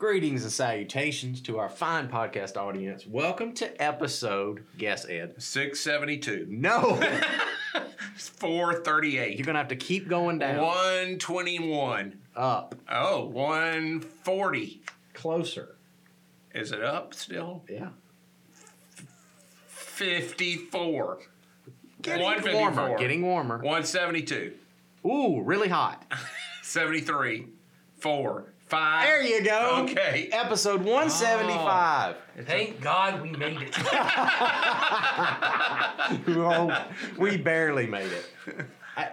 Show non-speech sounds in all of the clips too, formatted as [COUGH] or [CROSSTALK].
Greetings and salutations to our fine podcast audience. Welcome to episode, guess Ed. 672. No, [LAUGHS] 438. you're gonna have to keep going down. 121. Up, Oh, 140. closer. Is it up still? Yeah. 54. Getting 154. warmer. Getting warmer. 172. Ooh, really hot. [LAUGHS] 73. 4. 5. There you go. Okay. Episode 175. Thank God we made it. [LAUGHS] Oh, we barely made it.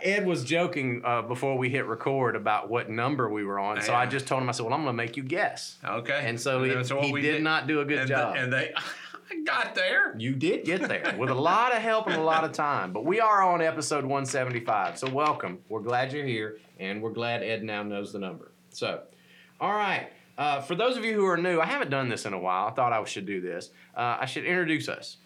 Ed was joking uh, before we hit record about what number we were on, so I just told him, I said, "Well, I'm going to make you guess." Okay. And so he, that's what he we did, not do a good and job. The, and they [LAUGHS] I got there. You did get there with a lot of help and a lot of time. But we are on episode 175. So welcome. We're glad you're here, and we're glad Ed now knows the number. So, all right. Uh, for those of you who are new, I haven't done this in a while. I thought I should do this. Uh, I should introduce us.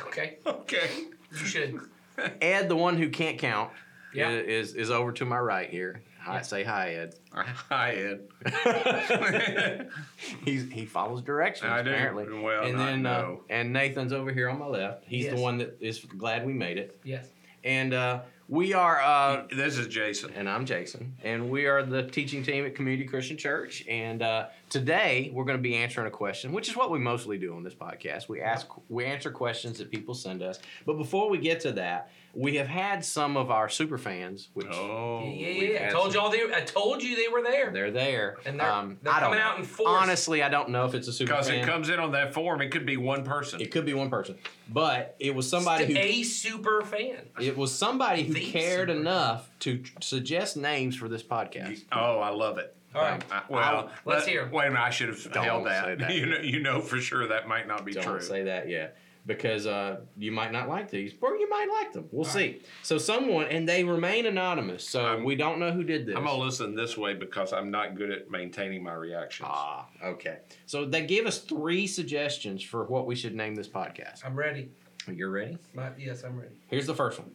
Okay, Okay. you should. [LAUGHS] Ed, the one who can't count, Yeah. is is over to my right here. Hi, Yeah. say hi, Ed. Hi, Ed. [LAUGHS] He's he follows directions I do. apparently. Well, and I then uh, and Nathan's over here on my left. He's the one that is glad we made it. Yes. And uh, we are uh, This is Jason. and I'm Jason, and we are the teaching team at Community Christian Church. And uh, today we're going to be answering a question, which is what we mostly do on this podcast. We ask, we answer questions that people send us. But before we get to that, we have had some of our super fans, which Oh. Yeah, yeah, we've yeah. I had told some- y'all they. I told you they were there. they're there, And they're- um, they're I don't coming know. out in force. Honestly, I don't know if it's a super Because fan. it comes in on that form, it could be one person. it could be one person, but it was somebody who a super fan. it was somebody who The cared enough to suggest names for this podcast. Oh, I love it. All right. I- well, Let's let- hear 'em. Wait a minute, I should have Don't held that. that. [LAUGHS] You know, you know for sure that might not be true. Don't say that yet. Because uh, you might not like these, or you might like them. We'll see. So someone, and they remain anonymous, so I'm- we don't know who did this. I'm gonna listen this way because I'm not good at maintaining my reactions. Ah, okay. So they gave us three suggestions for what we should name this podcast. I'm ready. You're ready? My, yes, I'm ready. Here's the first one: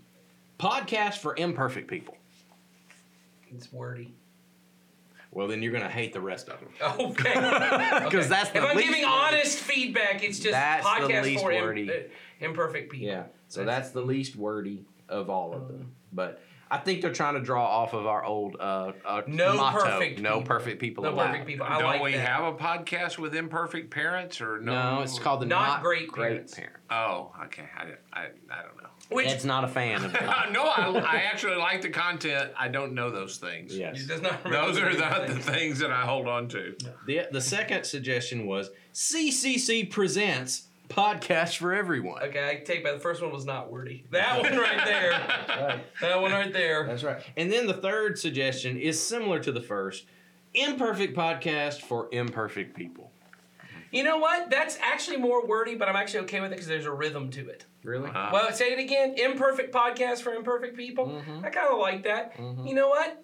podcast for imperfect people. It's wordy. Well, then you're gonna hate the rest of them. [LAUGHS] Okay. [LAUGHS] Because Okay. that's the if I'm least giving honest feedback, it's just That's the podcast least for im- wordy. uh, imperfect people. Yeah. So That's- that's the least wordy of all of them. But I think they're trying to draw off of our old uh, uh No motto, perfect no people. perfect people No allowed. perfect people. I Don't like we that. have a podcast with imperfect parents or no? No, it's called the Not not, Great great, Parents. parent. Oh, okay. I, I, I don't know. Which Ed's not a fan of [LAUGHS] that. no, I, I actually like the content. I don't know those things. yes. it does not Those are any not the things. things that I hold on to. The the second suggestion was CCC presents podcast for everyone. Okay, I take back the first one was not wordy. That one right there. [LAUGHS] That one right there. That's right. And then the third suggestion is similar to the first. Imperfect podcast for imperfect people. You know what? That's actually more wordy, but I'm actually okay with it because there's a rhythm to it. Really? Uh, Well, say it again. Imperfect podcast for imperfect people. Mhm. I kind of like that. Mhm. You know what?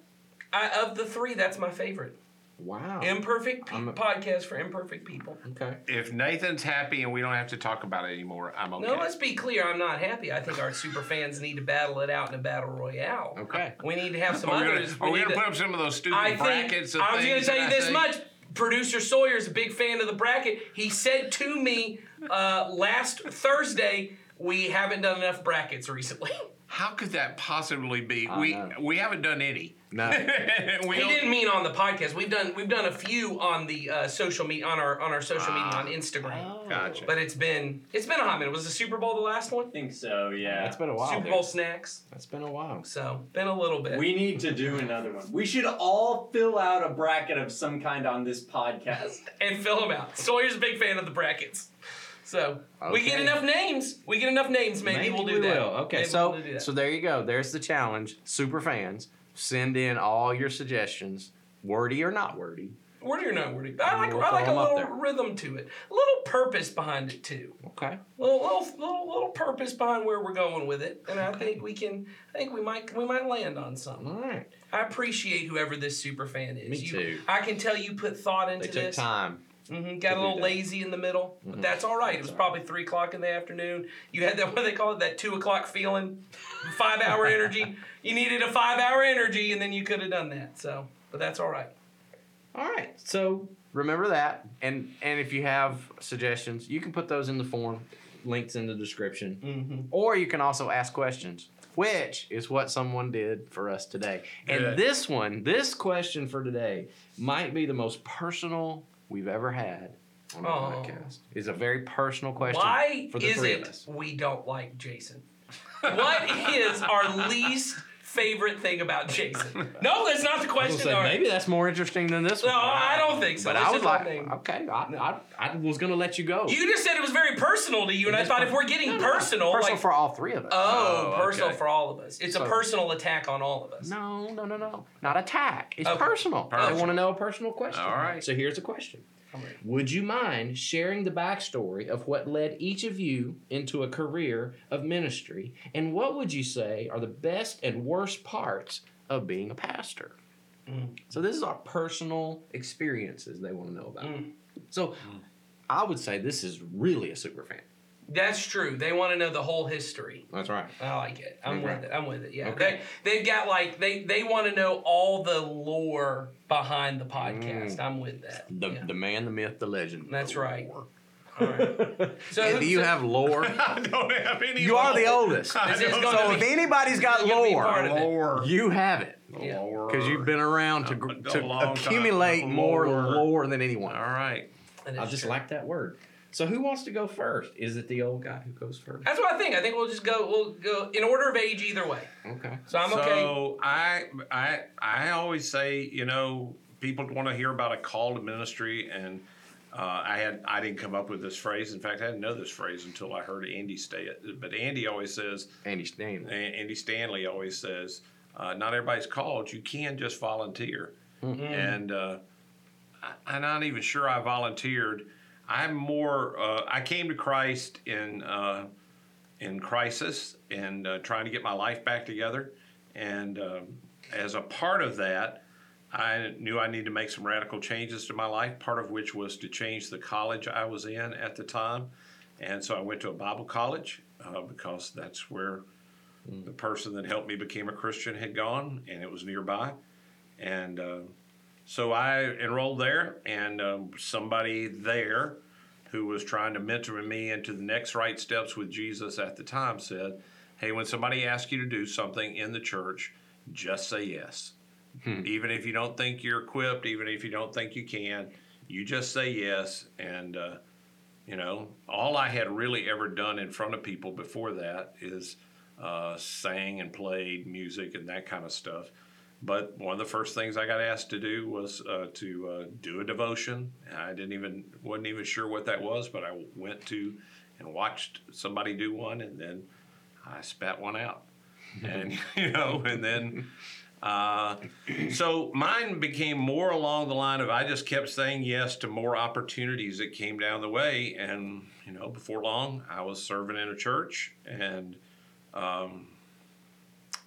I, of the three, that's my favorite. Wow. Imperfect pe- I'm a- podcast for imperfect people. okay. if Nathan's happy and we don't have to talk about it anymore, I'm okay. No, let's be clear. I'm not happy. I think our super fans need to battle it out in a battle royale. Okay. We need to have some Are we others. gonna, are we gonna put up some of those stupid I think brackets? of I was going to tell you I this say? much. Producer Sawyer's a big fan of the bracket. He said to me uh, last Thursday, "We haven't done enough brackets recently." [LAUGHS] How could that possibly be? I we know. we haven't done any. No. [LAUGHS] we he didn't mean on the podcast. We've done we've done a few on the uh, social media on our on our social media Ah. on Instagram. Oh. Gotcha. But it's been it's been a hot minute. Was the Super Bowl the last one? I think so, yeah. That's been a while. Super dude. Bowl snacks. That's been a while. So been a little bit. we need to do another one. We should all fill out a bracket of some kind on this podcast. [LAUGHS] and fill them out. Sawyer's a big fan of the brackets. So we get enough names. We get enough names. Maybe, we'll do we that. will. Okay, Maybe so we'll that. so there you go. There's the challenge. Super fans, send in all your suggestions, wordy or not wordy. wordy or not wordy. I like We'll I like a throw 'em up little rhythm to it. A little purpose behind it too. Okay. Little little little little purpose behind where we're going with it. And I think we can I think we might we might land on something. All right. I appreciate whoever this super fan is. Me You- too. I can tell you put thought into They took this. time. Hmm Got a little lazy in the middle, Mhm. but that's all right. It was probably three o'clock in the afternoon. You had that what do they call it that two o'clock feeling, five hour energy. [LAUGHS] You needed a five hour energy, and then you could have done that. So, but that's all right. All right. So remember that. And and if you have suggestions, you can put those in the form. Links in the description. Mm-hmm. Or you can also ask questions, which is what someone did for us today. And this one, this question for today, might be the most personal we've ever had on the Oh. podcast. It's a very personal question Why for the is three it of us. we don't like Jason? [LAUGHS] what is our least favorite thing about Jason? [LAUGHS] No, that's not the question. say, maybe that's more interesting than this No, one. I don't think so. But It's I was like, thing. okay, I, I, I was gonna let you go. You just said it was very personal to you, and I thought per- if we're getting No, no, no. personal, personal like for all three of us. oh, Oh, personal okay. for all of us. It's So- a personal attack on all of us. No, no, no, no. Not attack. It's Okay. personal. I Personal. want to know a personal question. All right. So here's a question. I'm ready. Would you mind sharing the backstory of what led each of you into a career of ministry? And what would you say are the best and worst parts of being a pastor? Mm. So this is our personal experiences they want to know about. Mm. So I would say this is really a super fan. That's true. They want to know the whole history. That's right. I like it. I'm Okay. with it. I'm with it. Yeah. Okay. They they've got like they they want to know all the lore behind the podcast. Mm. I'm with that. The, Yeah. the man, the myth, the legend. That's the right. lore. All right. [LAUGHS] So and do you so- have lore? [LAUGHS] I don't have any. You are the oldest. I This is don't gonna So know. if anybody's got You're gonna be part lore. Lore. you have it. Yeah. Lore. Because you've been around to, gr- A to long time. accumulate more Lore. lore than anyone. All right. That is I just true. like that word. So who wants to go first? Is it the old guy who goes first? That's what I think. I think we'll just go. We'll go in order of age either way. Okay. So I'm okay. So I I I always say, you know, people want to hear about a call to ministry, and uh, I had I didn't come up with this phrase. In fact, I didn't know this phrase until I heard Andy say it. But Andy always says, Andy Stanley. Andy Stanley always says, uh, not everybody's called. You can just volunteer. And uh, I, I'm not even sure I volunteered. I'm more. Uh, I came to Christ in uh, in crisis and uh, trying to get my life back together. And um, as a part of that, I knew I needed to make some radical changes to my life. Part of which was to change the college I was in at the time. And so I went to a Bible college uh, because that's where the person that helped me become a Christian had gone, and it was nearby. And uh, so I enrolled there, and um, somebody there who was trying to mentor me into the next right steps with Jesus at the time said, Hey, when somebody asks you to do something in the church, just say yes. Even if you don't think you're equipped, even if you don't think you can, you just say yes. And, uh, you know, all I had really ever done in front of people before that is uh, sang and played music and that kind of stuff. But one of the first things I got asked to do was uh, to uh, do a devotion. I didn't even wasn't even sure what that was, but I went to and watched somebody do one, and then I spat one out, and [LAUGHS] you know, and then. Uh, so mine became more along the line of I just kept saying yes to more opportunities that came down the way, and you know, before long, I was serving in a church, and um,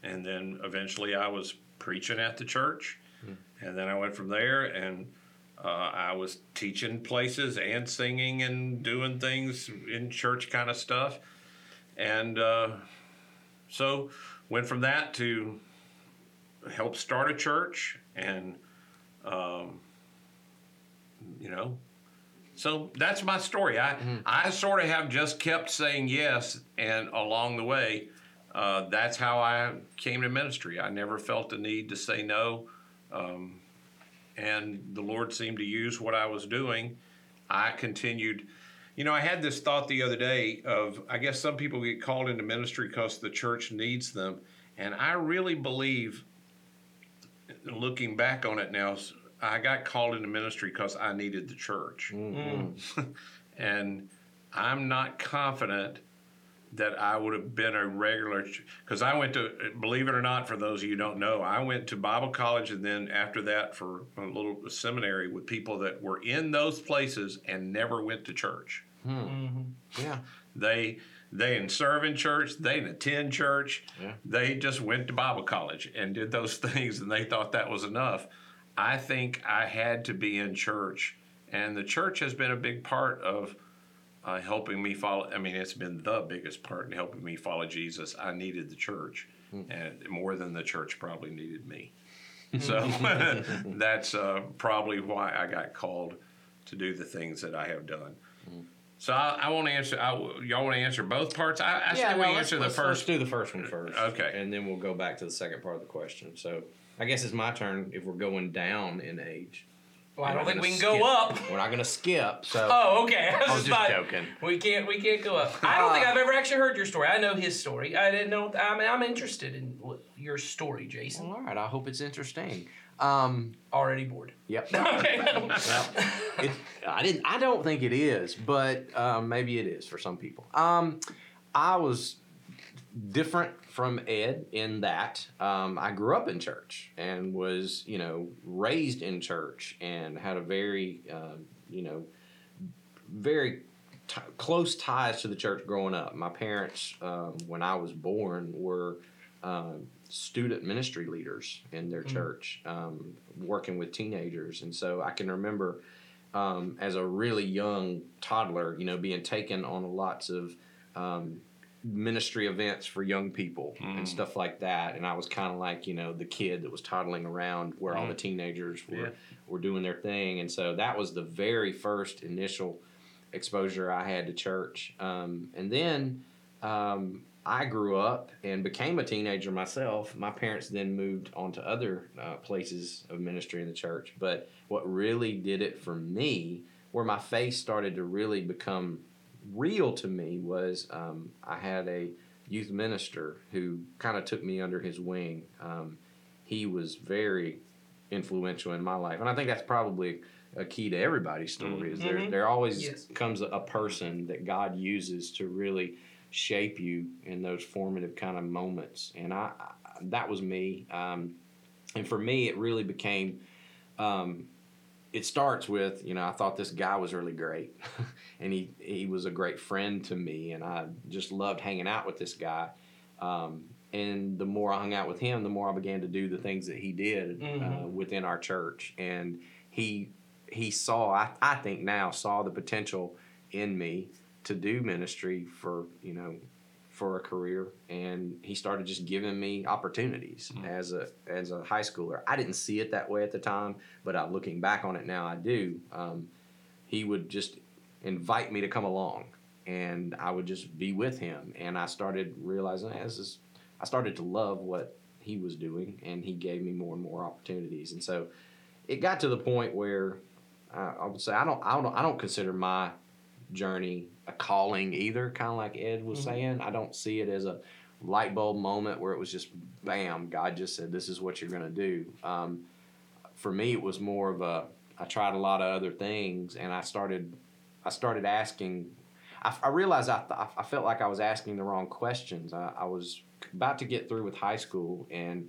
and then eventually I was preaching at the church, and then I went from there, and uh, I was teaching places and singing and doing things in church kind of stuff, and uh, so went from that to help start a church and um, you know. So that's my story. I i sort of have just kept saying yes and along the way uh, that's how i came to ministry. I never felt the need to say no. Um, and the lord seemed to use what i was doing. I continued you know i had this thought the other day of i guess some people get called into ministry because the church needs them. And i really believe looking back on it now, I got called into ministry because I needed the church. [LAUGHS] and I'm not confident that I would have been a regular, because I went to, believe it or not, for those of you who don't know, I went to Bible college and then after that for a little seminary with people that were in those places and never went to church. Hmm. Mm-hmm. Yeah. They they didn't serve in church. They didn't attend church. Yeah. They just went to Bible college and did those [LAUGHS] things, and they thought that was enough. I think I had to be in church, and the church has been a big part of uh, helping me follow. I mean, it's been the biggest part in helping me follow Jesus. I needed the church, and more than the church probably needed me. [LAUGHS] So [LAUGHS] that's uh, probably why I got called to do the things that I have done. Mm-hmm. So I, I want to answer. I, y'all want to answer both parts? I, I say we no, answer the 1st Let's do the first one first. Okay. And then we'll go back to the second part of the question. So I guess it's my turn if we're going down in age. Well, I don't think we gonna can go skip. up. We're not going to skip. So [LAUGHS] Oh, okay. I was, I was just joking. We can't. We can't go up. [LAUGHS] I don't think Uh, I've ever actually heard your story. I know his story. I didn't know. I mean, I'm interested in your story, Jason. Well, all right. I hope it's interesting. Um, Already bored. yep. [LAUGHS] Okay. well, it, I didn't. I don't think it is, but um, maybe it is for some people. Um, I was different from Ed in that um, I grew up in church and was, you know, raised in church and had a very, uh, you know, very t- close ties to the church growing up. My parents, um, when I was born, were um, student ministry leaders in their church, um, working with teenagers, and so I can remember um, as a really young toddler, you know, being taken on lots of um, ministry events for young people and stuff like that. And I was kind of like, you know, the kid that was toddling around where all the teenagers were, Yeah. were doing their thing. And so that was the very first initial exposure I had to church. Um, and then um, I grew up and became a teenager myself. My parents then moved on to other uh, places of ministry in the church. But what really did it for me, where my faith started to really become real to me, was um, I had a youth minister who kind of took me under his wing. Um, he was very influential in my life, and I think that's probably a key to everybody's story. Is there Mhm. there always Yes. comes a, a person that God uses to really shape you in those formative kind of moments, and I, I that was me. Um, and for me, it really became. Um, it starts with you know I thought this guy was really great, [LAUGHS] and he he was a great friend to me, and I just loved hanging out with this guy. Um, and the more I hung out with him, the more I began to do the things that he did uh, Mhm. within our church, and he he saw I, I think now saw the potential in me to do ministry for you know for a career and he started just giving me opportunities as a as a high schooler. I didn't see it that way at the time but I, looking back on it now i do. Um, he would just invite me to come along and i would just be with him and i started realizing "Hey, this is i started to love what he was doing and he gave me more and more opportunities. And so it got to the point where uh, i would say i don't i don't i don't consider my journey a calling either kind of like ed was saying. I don't see it as a light bulb moment where it was just bam god just said this is what you're going to do. Um, for me it was more of a i tried a lot of other things and i started i started asking i, I realized I, th- I felt like i was asking the wrong questions. I, I was about to get through with high school and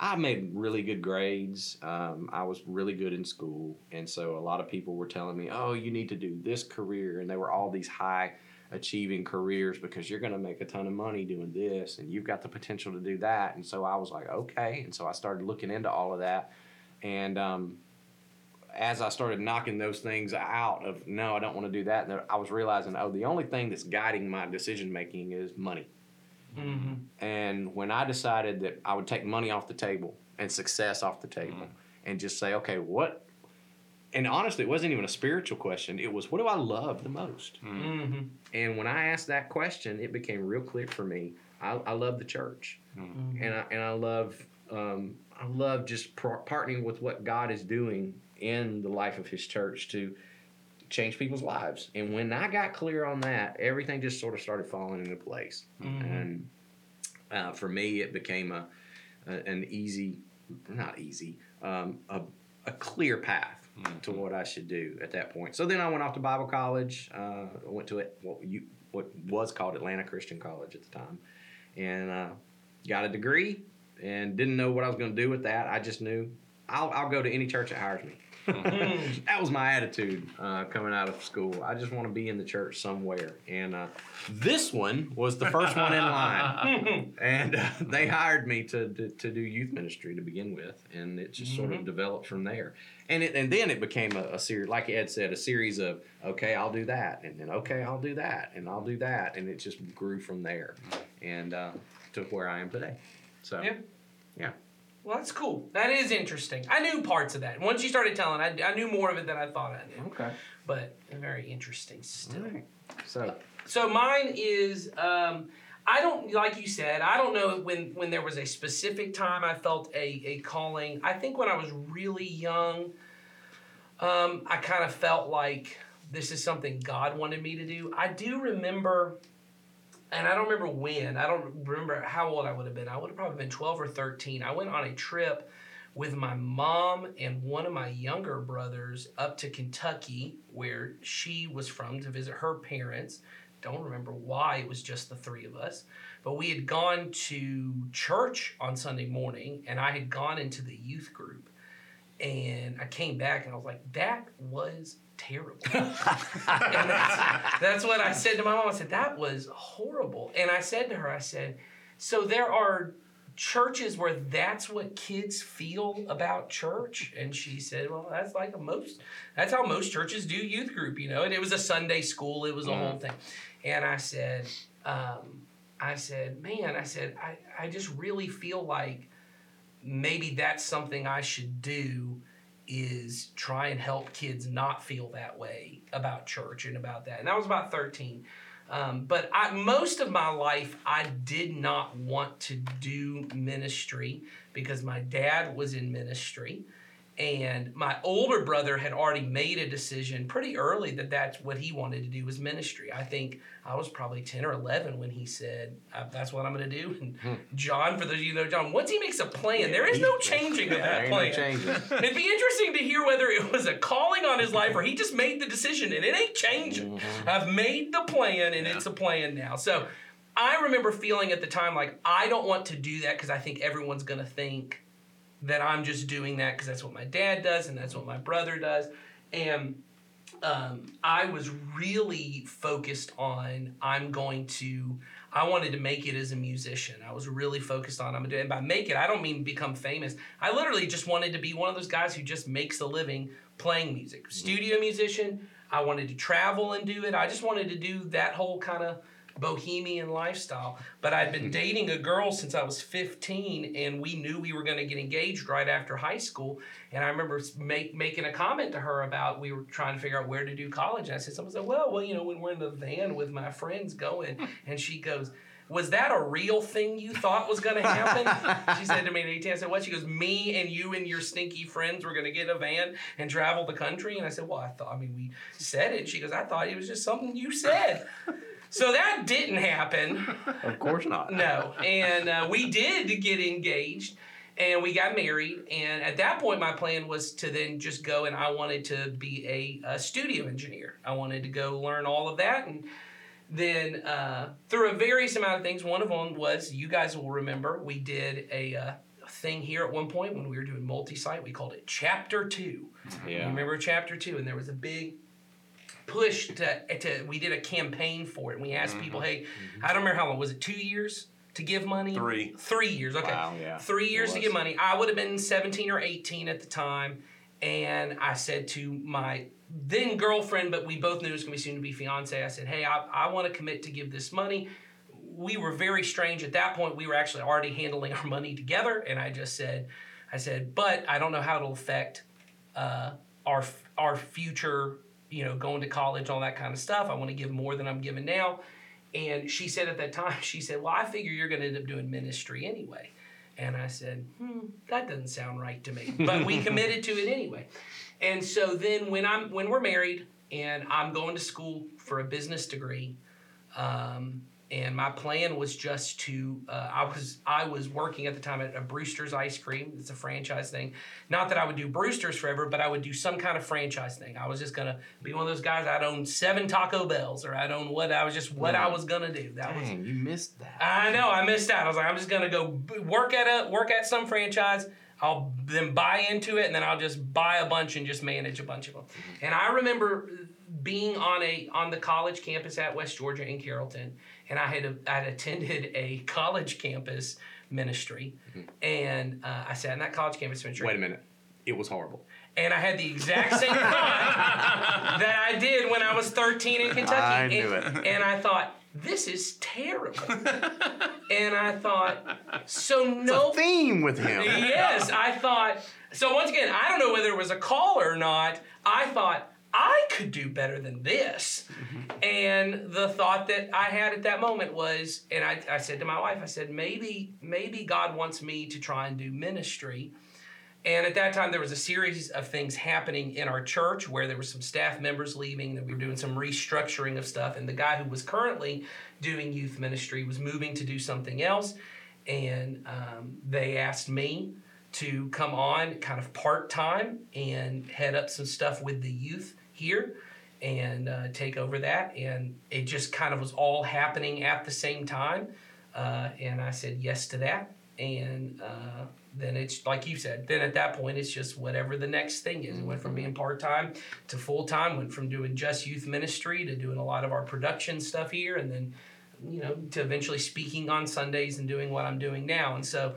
I made really good grades. Um, I was really good in school, and so a lot of people were telling me, "Oh, you need to do this career," and they were all these high achieving careers because you're going to make a ton of money doing this, and you've got the potential to do that. And so I was like, "Okay," and so I started looking into all of that, and um, as I started knocking those things out of no, I don't want to do that, and I was realizing, oh, the only thing that's guiding my decision making is money. Hmm And when I decided that I would take money off the table and success off the table and just say, okay, what? And honestly, it wasn't even a spiritual question. It was, what do I love the most? hmm And when I asked that question, it became real clear for me. I, I love the church, and I and I love um, I love just par- partnering with what God is doing in the life of His church to change people's lives. And when I got clear on that, everything just sort of started falling into place. And uh, for me, it became a, a an easy, not easy, um, a, a clear path to what I should do at that point. So then I went off to Bible college. Uh, I went to it what you what was called Atlanta Christian College at the time, and uh, got a degree and didn't know what I was going to do with that. I just knew I'll, I'll go to any church that hires me. [LAUGHS] that was my attitude uh, coming out of school. I just want to be in the church somewhere. And uh, this one was the first one in line. [LAUGHS] and uh, they hired me to, to, to do youth ministry to begin with. And it just sort of developed from there. And, it, and then it became a, a series, like Ed said, a series of, okay, I'll do that. And then, okay, I'll do that. And I'll do that. And it just grew from there and uh, to where I am today. So, Yeah. yeah. Well, that's cool. That is interesting. I knew parts of that. Once you started telling, I, I knew more of it than I thought I knew. Okay. But very interesting still. Right. So, So mine is um, I don't like you said I don't know when when there was a specific time I felt a a calling. I think when I was really young, um, I kind of felt like this is something God wanted me to do. I do remember. And I don't remember when. I don't remember how old I would have been. I would have probably been 12 or 13. I went on a trip with my mom and one of my younger brothers up to Kentucky, where she was from, to visit her parents. Don't remember why it was just the three of us, but we had gone to church on Sunday morning, and I had gone into the youth group, and I came back and I was like, "That was terrible." [LAUGHS] and that's, that's what I said to my mom. I said, "That was horrible," and I said to her, "I said, so there are." churches where that's what kids feel about church and she said well that's like a most that's how most churches do youth group you know and it was a sunday school it was a whole thing and i said um, i said man i said I, I just really feel like maybe that's something i should do is try and help kids not feel that way about church and about that and that was about 13 um, but I, most of my life, I did not want to do ministry because my dad was in ministry. And my older brother had already made a decision pretty early that that's what he wanted to do was ministry. I think I was probably 10 or 11 when he said, "Uh, that's what I'm going to do. And John, for those of you know John, once he makes a plan, there is no changing of that ain't no plan. [LAUGHS] It'd be interesting to hear whether it was a calling on his life or he just made the decision and it ain't changing. I've made the plan and it's a plan now. So I remember feeling at the time like I don't want to do that because I think everyone's going to think that I'm just doing that because that's what my dad does and that's what my brother does. And um, I was really focused on I'm going to. I wanted to make it as a musician. I was really focused on I'm gonna do it. And by make it, I don't mean become famous. I literally just wanted to be one of those guys who just makes a living playing music. Studio musician. I wanted to travel and do it. I just wanted to do that whole kind of bohemian lifestyle. But I'd been mm-hmm. dating a girl since I was 15, and we knew we were going to get engaged right after high school. And I remember make, making a comment to her about we were trying to figure out where to do college. And I said, someone said, well, well, you know, when we're in the van with my friends going, [LAUGHS] and she goes, was that a real thing you thought was going to happen? she said to me at 18, I said, what? She goes, me and you and your stinky friends were going to get a van and travel the country. And I said, well, I thought, I mean, we said it. She goes, I thought it was just something you said. So that didn't happen. Of course not. No. And uh, we did get engaged and we got married. And at that point, my plan was to then just go and I wanted to be a, a studio engineer. I wanted to go learn all of that. And then uh, through a various amount of things, one of them was you guys will remember we did a uh, thing here at one point when we were doing multi site. We called it Chapter Two. You Yeah. remember Chapter Two? And there was a big push to, to we did a campaign for it. And we asked people, hey, I don't remember how long was it? Two years to give money? Three. Three years. Okay. Wow, yeah. Three years to give money. I would have been 17 or 18 at the time. And I said to my then girlfriend, but we both knew it was going to be soon to be fiance, I said, hey, I, I want to commit to give this money. We were very strange at that point. We were actually already handling our money together. And I just said, I said, but I don't know how it'll affect uh, our our future, you know, going to college, all that kind of stuff. I want to give more than I'm giving now. And she said at that time, [LAUGHS] she said, Well, I figure you're going to end up doing ministry anyway. And I said, Hmm, that doesn't sound right to me. [LAUGHS] But we committed to it anyway. And so then when I'm when we're married and I'm going to school for a business degree, um, and my plan was just to uh, I was I was working at the time at a Brewster's ice cream. It's a franchise thing. Not that I would do Brewster's forever, but I would do some kind of franchise thing. I was just gonna be one of those guys. I'd own seven Taco Bells, or I'd own what I was just what I was gonna do. That was Dang, you missed that. I know I missed out. I was like, I'm just gonna go work at a work at some franchise. I'll then buy into it, and then I'll just buy a bunch and just manage a bunch of them. And I remember being on a on the college campus at West Georgia in Carrollton, and I had I'd attended a college campus ministry, and uh, I sat in that college campus ministry. Wait a minute. It was horrible. And I had the exact same thought [LAUGHS] that I did when I was 13 in Kentucky. I and, knew it. [LAUGHS] and I thought, this is terrible. [LAUGHS] and I thought, so no. Theme with him. yes, I thought. So once again, I don't know whether it was a call or not. I thought I could do better than this. And the thought that I had at that moment was, and I, I said to my wife, I said, maybe, maybe God wants me to try and do ministry. And at that time, there was a series of things happening in our church where there were some staff members leaving, that we were doing some restructuring of stuff. And the guy who was currently doing youth ministry was moving to do something else. And um, they asked me to come on kind of part time and head up some stuff with the youth here and uh, take over that. And it just kind of was all happening at the same time. Uh, and I said yes to that. And uh, then it's like you said, then at that point, it's just whatever the next thing is. It went from being part time to full time, went from doing just youth ministry to doing a lot of our production stuff here. And then, you know, to eventually speaking on Sundays and doing what I'm doing now. And so,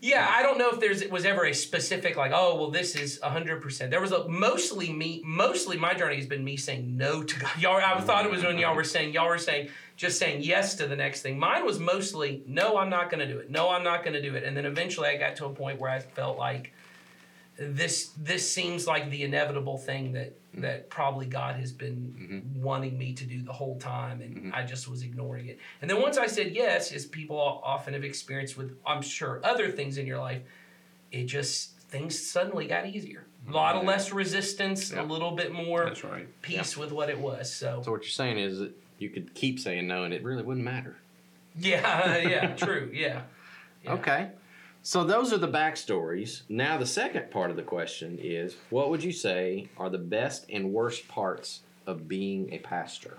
yeah, I don't know if there's was ever a specific like, oh, well, this is hundred percent. There was a mostly me, mostly my journey has been me saying no to God. [LAUGHS] Y'all, I mm-hmm. thought it was when y'all were saying y'all were saying just saying yes to the next thing. Mine was mostly no, I'm not going to do it. No, I'm not going to do it. And then eventually, I got to a point where I felt like this this seems like the inevitable thing that that probably God has been mm-hmm. wanting me to do the whole time, and mm-hmm. I just was ignoring it. And then once I said yes, as people often have experienced with, I'm sure, other things in your life, it just things suddenly got easier. A lot of less resistance, Yeah. a little bit more right. peace with what it was. So So what you're saying is that you could keep saying no, and it really wouldn't matter. yeah, [LAUGHS] yeah, true, yeah. Yeah. Okay. So those are the backstories. Now the second part of the question is, what would you say are the best and worst parts of being a pastor?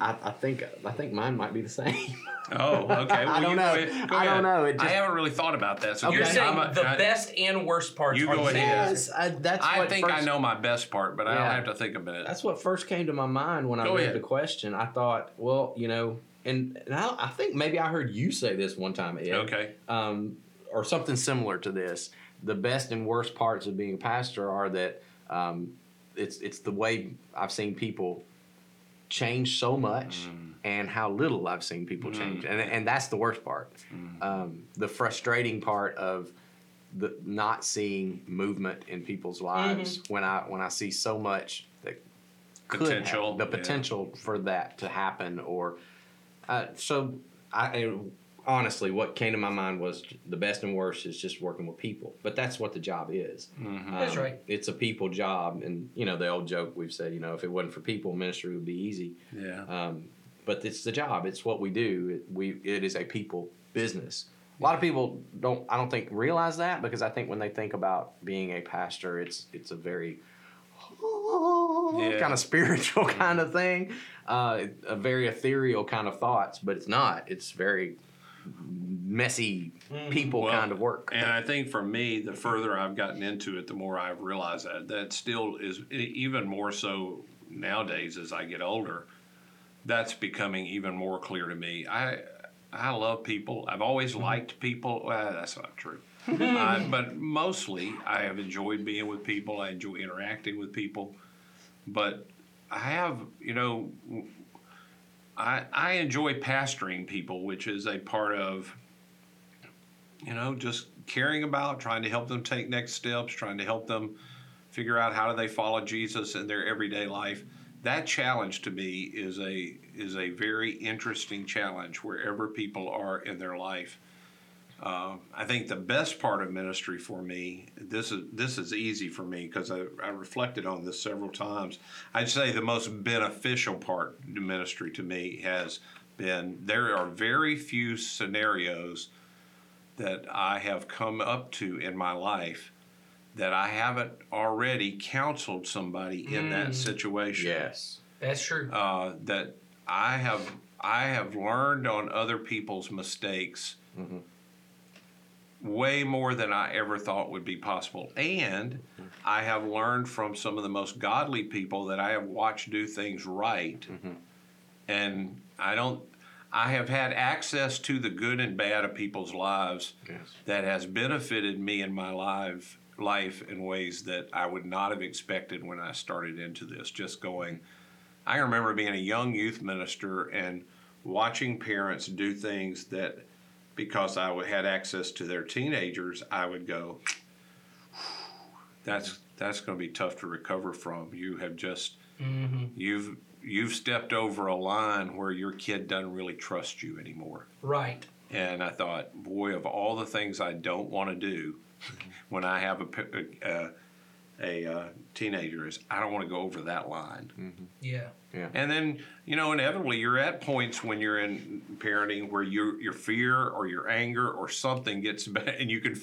I, I think I think mine might be the same. [LAUGHS] Oh, okay. [LAUGHS] Well, I don't you know. Go. Go I don't know. It I haven't really thought about that. So You're saying a- the I- best and worst parts. You are go the ahead. yes, I, that's I what think I know my best part, but I Yeah. don't have to think a minute. That's what first came to my mind when I Go read ahead. the question. I thought, well, you know, and, and I, I think maybe I heard you say this one time, Ed. Okay. um, or something similar to this. The best and worst parts of being a pastor are that um, it's it's the way I've seen people change so much and how little I've seen people change, and and that's the worst part. Um, the frustrating part of the not seeing movement in people's lives when I when I see so much that could hap- Potential, the yeah. potential for that to happen or uh, so I honestly what came to my mind was the best and worst is just working with people but that's what the job is Mm-hmm. That's Um, right. it's a people job and you know the old joke we've said you know if it wasn't for people ministry would be easy Yeah. um, but it's the job it's what we do it, we it is a people business a lot of people don't i don't think realize that because i think when they think about being a pastor it's it's a very Yeah. [LAUGHS] kind of spiritual [LAUGHS] kind of thing uh, a very ethereal kind of thoughts but it's not it's very messy people Well, kind of work And I think for me, the further I've gotten into it, the more I've realized that that still is even more so nowadays as I get older. That's becoming even more clear to me. I I love people. I've always liked people. Well, that's not true. [LAUGHS] uh, but mostly, I have enjoyed being with people. I enjoy interacting with people. But I have, you know, I I enjoy pastoring people, which is a part of you know, just caring about, trying to help them take next steps, trying to help them figure out how do they follow Jesus in their everyday life. That challenge to me is a is a very interesting challenge wherever people are in their life. Uh, I think the best part of ministry for me, this is this is easy for me because I, I reflected on this several times. I'd say the most beneficial part of ministry to me has been there are very few scenarios that I have come up to in my life that I haven't already counseled somebody in that situation. yes That's true. Uh, that I have I have learned on other people's mistakes way more than I ever thought would be possible. And I have learned from some of the most godly people that I have watched do things right. Mm-hmm. And I don't I have had access to the good and bad of people's lives yes that has benefited me in my life life in ways that I would not have expected when I started into this. Just going, I remember being a young youth minister and watching parents do things that, because I had access to their teenagers, I would go, that's that's going to be tough to recover from. You have just mm-hmm. you've you've stepped over a line where your kid doesn't really trust you anymore. Right. And I thought, boy, of all the things I don't want to do mm-hmm. when I have a a, a, uh, teenager, is I don't want to go over that line. Mm-hmm. Yeah. Yeah. And then, you know, inevitably, you're at points when you're in parenting where your your fear or your anger or something gets [LAUGHS] bad, and you can.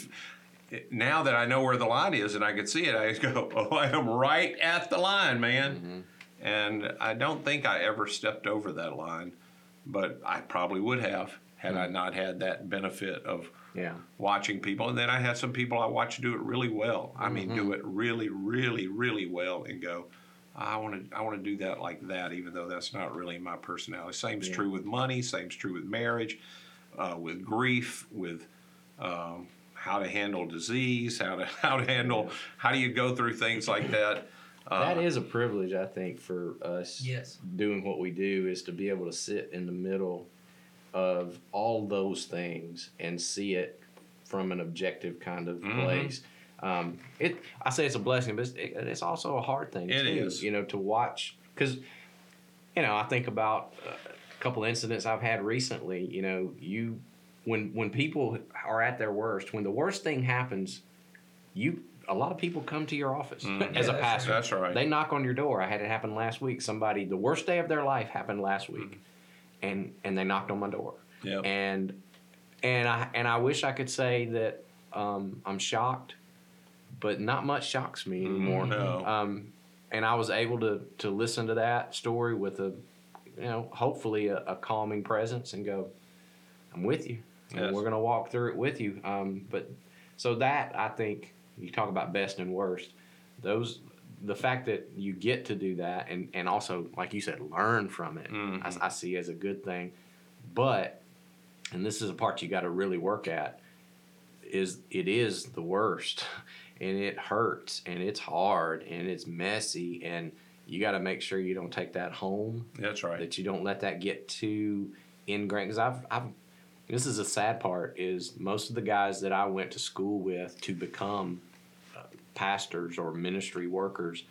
Now that I know where the line is and I can see it, I just [LAUGHS] go, "Oh, I am right at the line, man." Mm-hmm. And I don't think I ever stepped over that line, but I probably would have had mm-hmm. I not had that benefit of Yeah. watching people. And then I had some people I watched do it really well. I mean, do it really, really, really well, and go, I want to, I want to do that like that, even though that's not really my personality. Same's Yeah. true with money. Same's true with marriage, uh, with grief, with um, how to handle disease, how to [LAUGHS] how to handle, how do you go through things like that. Uh, that is a privilege, I think, for us Yes. doing what we do is to be able to sit in the middle of all those things and see it from an objective kind of Mhm. place. Um, it, I say it's a blessing, but it's, it, it's also a hard thing It too. is. You know, to watch because, you know, I think about uh, a couple incidents I've had recently. You know, you when when people are at their worst, when the worst thing happens, you a lot of people come to your office Mhm. [LAUGHS] as Yeah, a pastor. That's right. They knock on your door. I had it happen last week. Somebody, the worst day of their life happened last week, and and they knocked on my door. Yep. And and I and I wish I could say that um, I'm shocked, but not much shocks me anymore. No. Um, and I was able to to listen to that story with a, you know, hopefully a, a calming presence and go, I'm with you. And Yes. we're gonna walk through it with you. Um, but so that I think you talk about best and worst. Those the fact that you get to do that and and also like you said learn from it. Mhm. I, I see as a good thing. But and this is a part you got to really work at is it is the worst [LAUGHS] and it hurts and it's hard and it's messy and you got to make sure you don't take that home That's right. that you don't let that get too ingrained because I've, I've this is a sad part is most of the guys that I went to school with to become pastors or ministry workers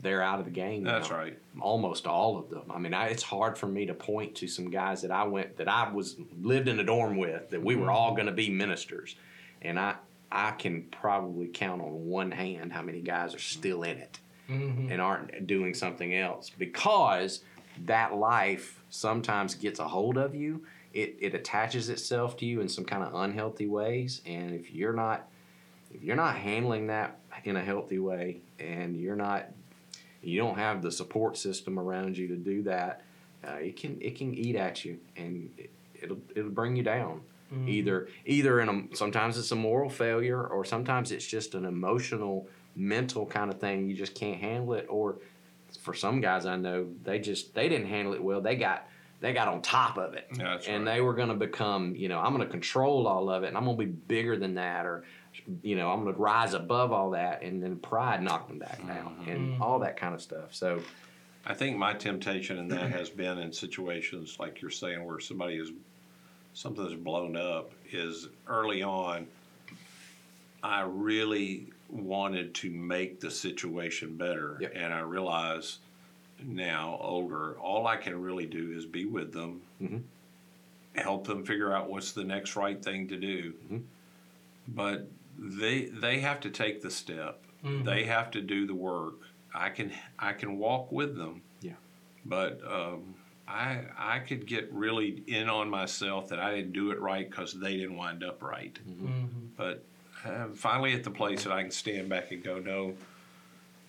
they're out of the game That's now right. almost all of them. I mean, I, it's hard for me to point to some guys that I went that I was lived in a dorm with that we were all going to be ministers, and I I can probably count on one hand how many guys are still in it Mm-hmm. and aren't doing something else because that life sometimes gets a hold of you. It it attaches itself to you in some kind of unhealthy ways, and if you're not if you're not handling that in a healthy way, and you're not you don't have the support system around you to do that, uh, it can it can eat at you and it, it'll it'll bring you down. Either either in a sometimes it's a moral failure or sometimes it's just an emotional mental kind of thing you just can't handle it or for some guys I know they just they didn't handle it well they got they got on top of it That's and right. they were going to become you know I'm going to control all of it and I'm going to be bigger than that or you know I'm going to rise above all that and then pride knocked them back down mm-hmm. and mm. all that kind of stuff so I think my temptation in that [CLEARS THROAT] has been in situations like you're saying where somebody is something is blown up is early on I really wanted to make the situation better Yep. and I realize now older all I can really do is be with them Mhm. help them figure out what's the next right thing to do Mhm. but they they have to take the step they have to do the work I can I can walk with them Yeah. but um, I I could get really in on myself that I didn't do it right because they didn't wind up right. Mm-hmm. But I'm finally at the place that I can stand back and go, no,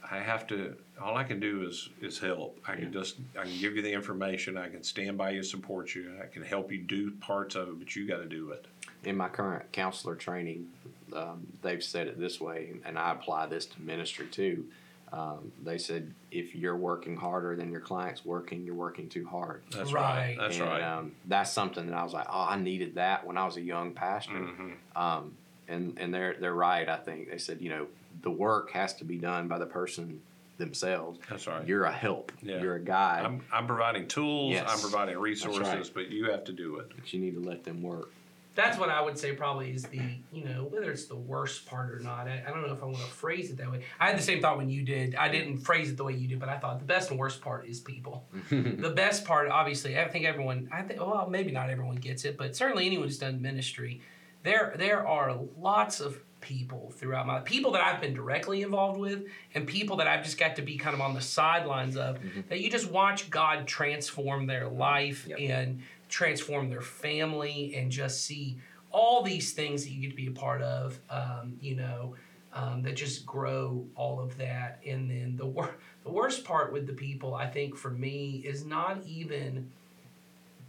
I have to. All I can do is is help. I can just I can give you the information. I can stand by you, support you. I can help you do parts of it, but you got to do it. in my current counselor training, um, they've said it this way, and I apply this to ministry too. Um, they said if you're working harder than your client's working, you're working too hard. That's Right. right. That's and, right. Um, that's something that I was like, oh, I needed that when I was a young pastor. Mhm. Um, and and they're they're right. I think they said you know the work has to be done by the person themselves. That's right. You're a help. Yeah. You're a guide, I'm, I'm providing tools, Yes. I'm providing resources, right. but you have to do it. but you need to let them work. That's what I would say probably is the, you know, whether it's the worst part or not. I, I don't know if I want to phrase it that way. I had the same thought when you did. I didn't phrase it the way you did, but I thought the best and worst part is people. [LAUGHS] the best part, obviously, I think everyone, I think, well, maybe not everyone gets it, but certainly anyone who's done ministry, there, there are lots of people throughout my people that I've been directly involved with and people that I've just got to be kind of on the sidelines of that you just watch God transform their life Yep. and transform their family and just see all these things that you get to be a part of um, you know um, that just grow all of that. And then the wor- the worst part with the people I think for me is not even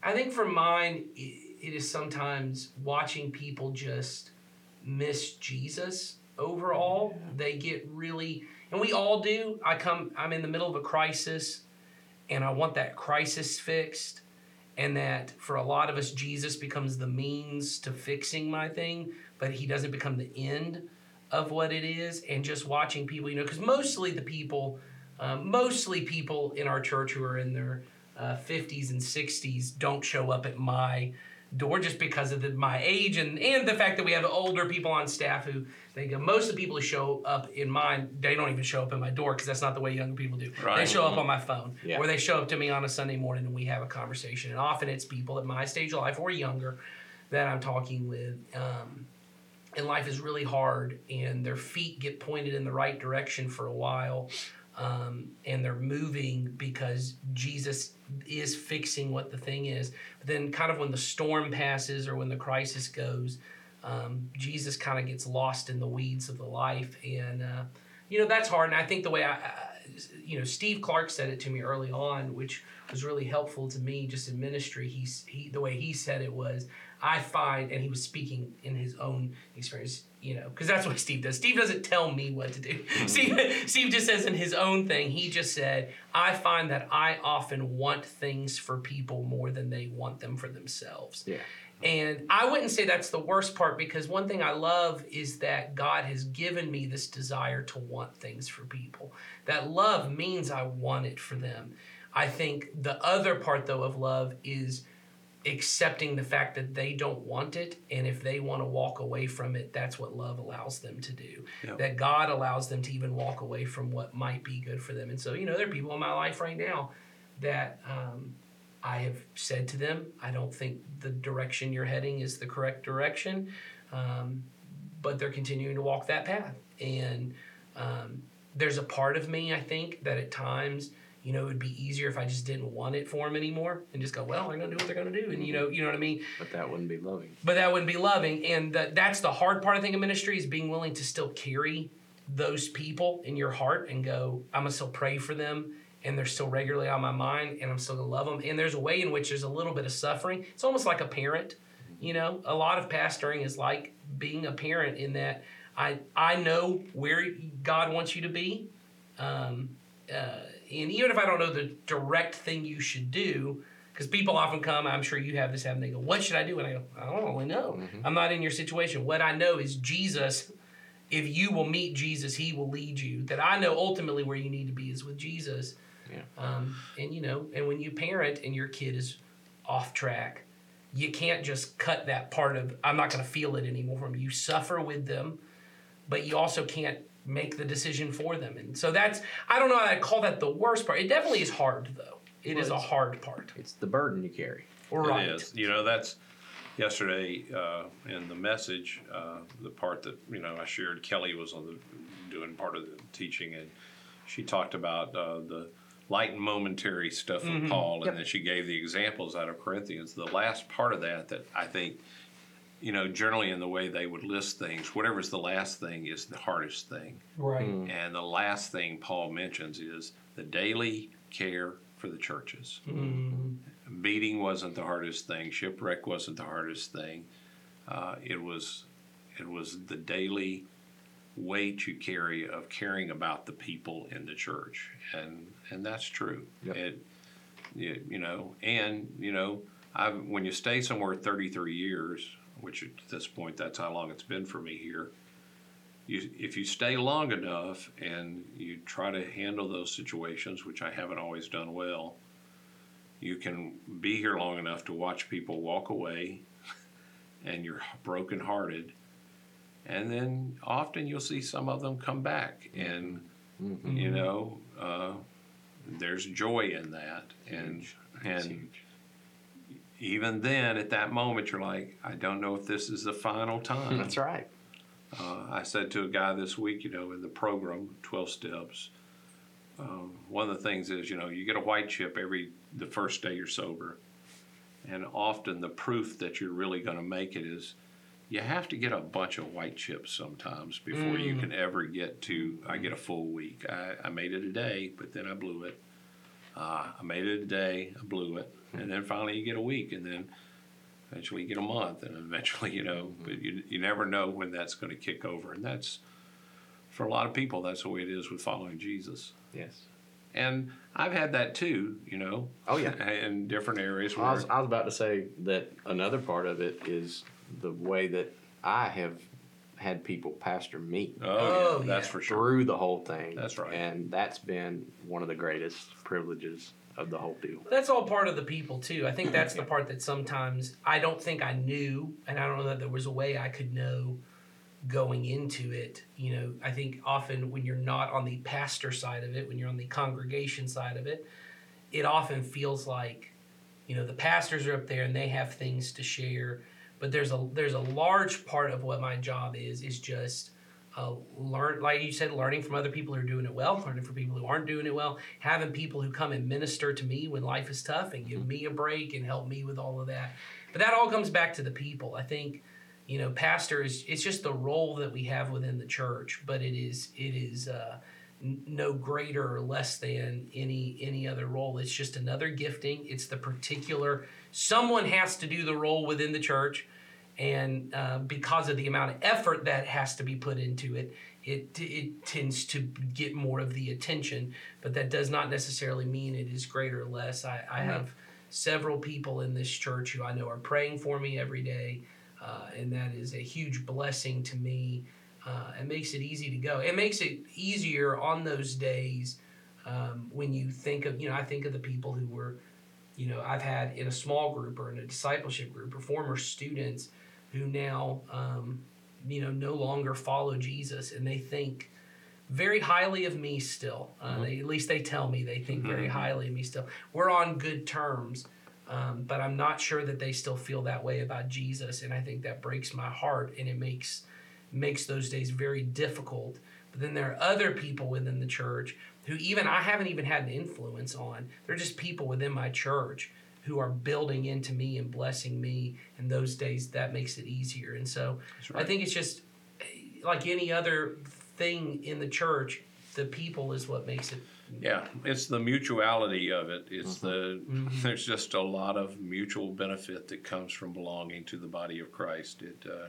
I think for mine it is sometimes watching people just miss Jesus overall. They get really, and we all do. I come, I'm in the middle of a crisis, and I want that crisis fixed. And that for a lot of us, Jesus becomes the means to fixing my thing, but he doesn't become the end of what it is. And just watching people, you know, because mostly the people, um, mostly people in our church who are in their uh, 50s and 60s don't show up at my door just because of the, my age and, and the fact that we have older people on staff who they go most of the people who show up in mine they don't even show up at my door because that's not the way younger people do. They show up on my phone Yeah. or they show up to me on a sunday morning and we have a conversation. And often it's people at my stage of life or younger that i'm talking with um, and life is really hard and their feet get pointed in the right direction for a while um, and they're moving because jesus is fixing what the thing is. But then kind of when the storm passes or when the crisis goes um, jesus kind of gets lost in the weeds of the life. And uh, you know that's hard. And i think the way I, I you know steve clark said it to me early on which was really helpful to me just in ministry. He's he the way he said it was i find and he was speaking in his own experience you know because that's what steve does steve doesn't tell me what to do [LAUGHS] mm-hmm. steve, steve just says in his own thing he just said i find that i often want things for people more than they want them for themselves Yeah. and I wouldn't say that's the worst part because one thing I love is that God has given me this desire to want things for people. That love means I want it for them. I think the other part, though, of love is accepting the fact that they don't want it. And if they want to walk away from it, that's what love allows them to do. Yeah. That God allows them to even walk away from what might be good for them. And so, you know, there are people in my life right now that um, I have said to them, I don't think the direction you're heading is the correct direction, um, but they're continuing to walk that path. And um, there's a part of me, I think, that at times, you know, it would be easier if I just didn't want it for them anymore and just go, well, they're gonna do what they're gonna do, and you know, you know what I mean. But that wouldn't be loving. But that wouldn't be loving, and that that's the hard part I think of ministry is being willing to still carry those people in your heart and go, I'm gonna still pray for them, and they're still regularly on my mind, and I'm still gonna love them. And there's a way in which there's a little bit of suffering. It's almost like a parent, you know. A lot of pastoring is like being a parent in that I I know where God wants you to be, um, uh, and even if I don't know the direct thing you should do, because people often come, I'm sure you have this happen. They go, "What should I do?" And I go, "I don't really know. I'm not in your situation. What I know is Jesus. If you will meet Jesus, He will lead you. That I know ultimately where you need to be is with Jesus. Yeah. Um, and you know, and when you parent and your kid is off track, you can't just cut that part of. I'm not going to feel it anymore from. You suffer with them, but you also can't make the decision for them. And so that's I don't know how I call that the worst part. It definitely is hard though. It is Well, a hard part. It's the burden you carry. Right. It is. You know, that's yesterday uh, in the message, uh, the part that, you know, I shared, Kelly was on the, doing part of the teaching, and she talked about uh, the light and momentary stuff of Paul, and then she gave the examples out of Corinthians. The last part of that, that I think, you know, generally in the way they would list things, whatever's the last thing is the hardest thing. Right. And the last thing Paul mentions is the daily care for the churches. Beating wasn't the hardest thing. Shipwreck wasn't the hardest thing. Uh, it was, it was the daily weight you carry of caring about the people in the church, and and that's true. Yep. It, you, you know, and you know, I when you stay somewhere thirty three years, which at this point that's how long it's been for me here. You, if you stay long enough and you try to handle those situations, which I haven't always done well, you can be here long enough to watch people walk away [LAUGHS] and you're brokenhearted. And then often you'll see some of them come back, and you know, uh, there's joy in that. And and huge. Even then, at that moment, you're like, I don't know if this is the final time. That's right. Uh, I said to a guy this week, you know, in the program, 12 steps, um, one of the things is, you know, you get a white chip every, the first day you're sober. And often the proof that you're really going to make it is you have to get a bunch of white chips sometimes before you can ever get to, I get a full week. I, I made it a day, but then I blew it. Uh, I made it a day, I blew it. And then finally you get a week, and then eventually you get a month, and eventually, you know, mm-hmm. but you, you never know when that's going to kick over. And that's, for a lot of people, that's the way it is with following Jesus. Yes. And I've had that too, you know. Oh, yeah. [LAUGHS] In different areas where I was, I was about to say that another part of it is the way that I have had people pastor me oh, Oh, yeah, that's yeah. for sure. through the whole thing. That's right. And that's been one of the greatest privileges of the whole deal. That's all part of the people too. I think that's the part that sometimes I don't think I knew, and I don't know that there was a way I could know going into it. You know, I think often when you're not on the pastor side of it, when you're on the congregation side of it, it often feels like, you know, the pastors are up there and they have things to share, but there's a there's a large part of what my job is is just uh, learn like you said learning from other people who are doing it well learning from people who aren't doing it well having people who come and minister to me when life is tough and give me a break and help me with all of that. But that all comes back to the people. I think you know pastor is it's just the role that we have within the church but it is it is uh, no greater or less than any any other role. It's just another gifting. It's the particular someone has to do the role within the church and uh, because of the amount of effort that has to be put into it, it it tends to get more of the attention. But that does not necessarily mean it is greater or less. I, I have several people in this church who I know are praying for me every day, uh, and that is a huge blessing to me. Uh, it makes it easy to go. It makes it easier on those days um, when you think of you know I think of the people who were you know I've had in a small group or in a discipleship group or former students who now um, you know no longer follow Jesus and they think very highly of me still. Uh, they, at least they tell me they think very highly of me still. We're on good terms, um, but I'm not sure that they still feel that way about Jesus, and I think that breaks my heart and it makes makes those days very difficult. But then there are other people within the church who even I haven't even had an influence on. They're just people within my church who are building into me and blessing me. And those days that makes it easier. And so I think it's just like any other thing in the church, the people is what makes it. Yeah, it's the mutuality of it. It's the [LAUGHS] there's just a lot of mutual benefit that comes from belonging to the body of Christ. It. Uh,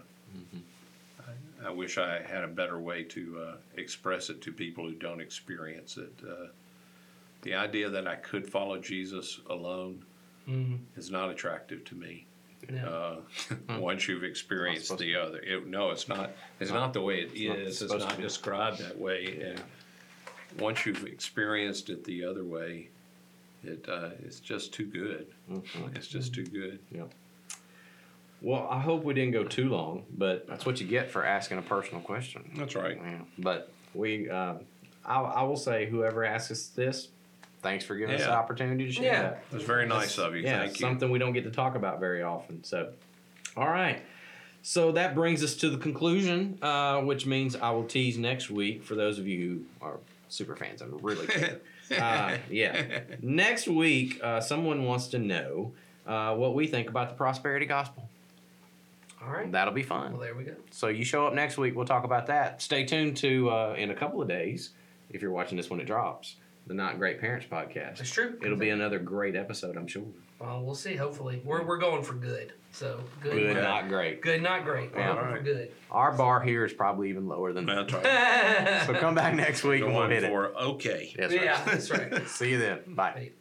I, I wish I had a better way to uh, express it to people who don't experience it. Uh, the idea that I could follow Jesus alone Mhm. is not attractive to me. No. Uh, [LAUGHS] once you've experienced the other, it, no, it's not. It's not the way it not is. It's not described that way. And once you've experienced it the other way, it uh, it's just too good. It's just too good. Yep. Well, I hope we didn't go too long, but that's what you get for asking a personal question. That's right. Yeah. But we, uh, I, I will say, whoever asks us this, thanks for giving us the Yeah. opportunity to share Yeah. that. It was very nice of you. Yeah, Thank you. something we don't get to talk about very often. So, all right. So that brings us to the conclusion, uh, which means I will tease next week for those of you who are super fans. I'm really care. [LAUGHS] uh, yeah. Next week, uh, someone wants to know uh, what we think about the prosperity gospel. All right. That'll be fun. Well, there we go. So you show up next week. We'll talk about that. Stay tuned to uh, in a couple of days if you're watching this when it drops. The Not Great Parents podcast. That's true. It'll be another great episode, I'm sure. Well, we'll see. Hopefully, we're we're going for good. So good. Good, not, not great. good, not great. We're Yeah. hoping for good. Our bar here is probably even lower than that. That's right. So come back next week and we'll Going hit it. for okay. Yes, sir. yeah, that's right. [LAUGHS] See you then. Bye. Right.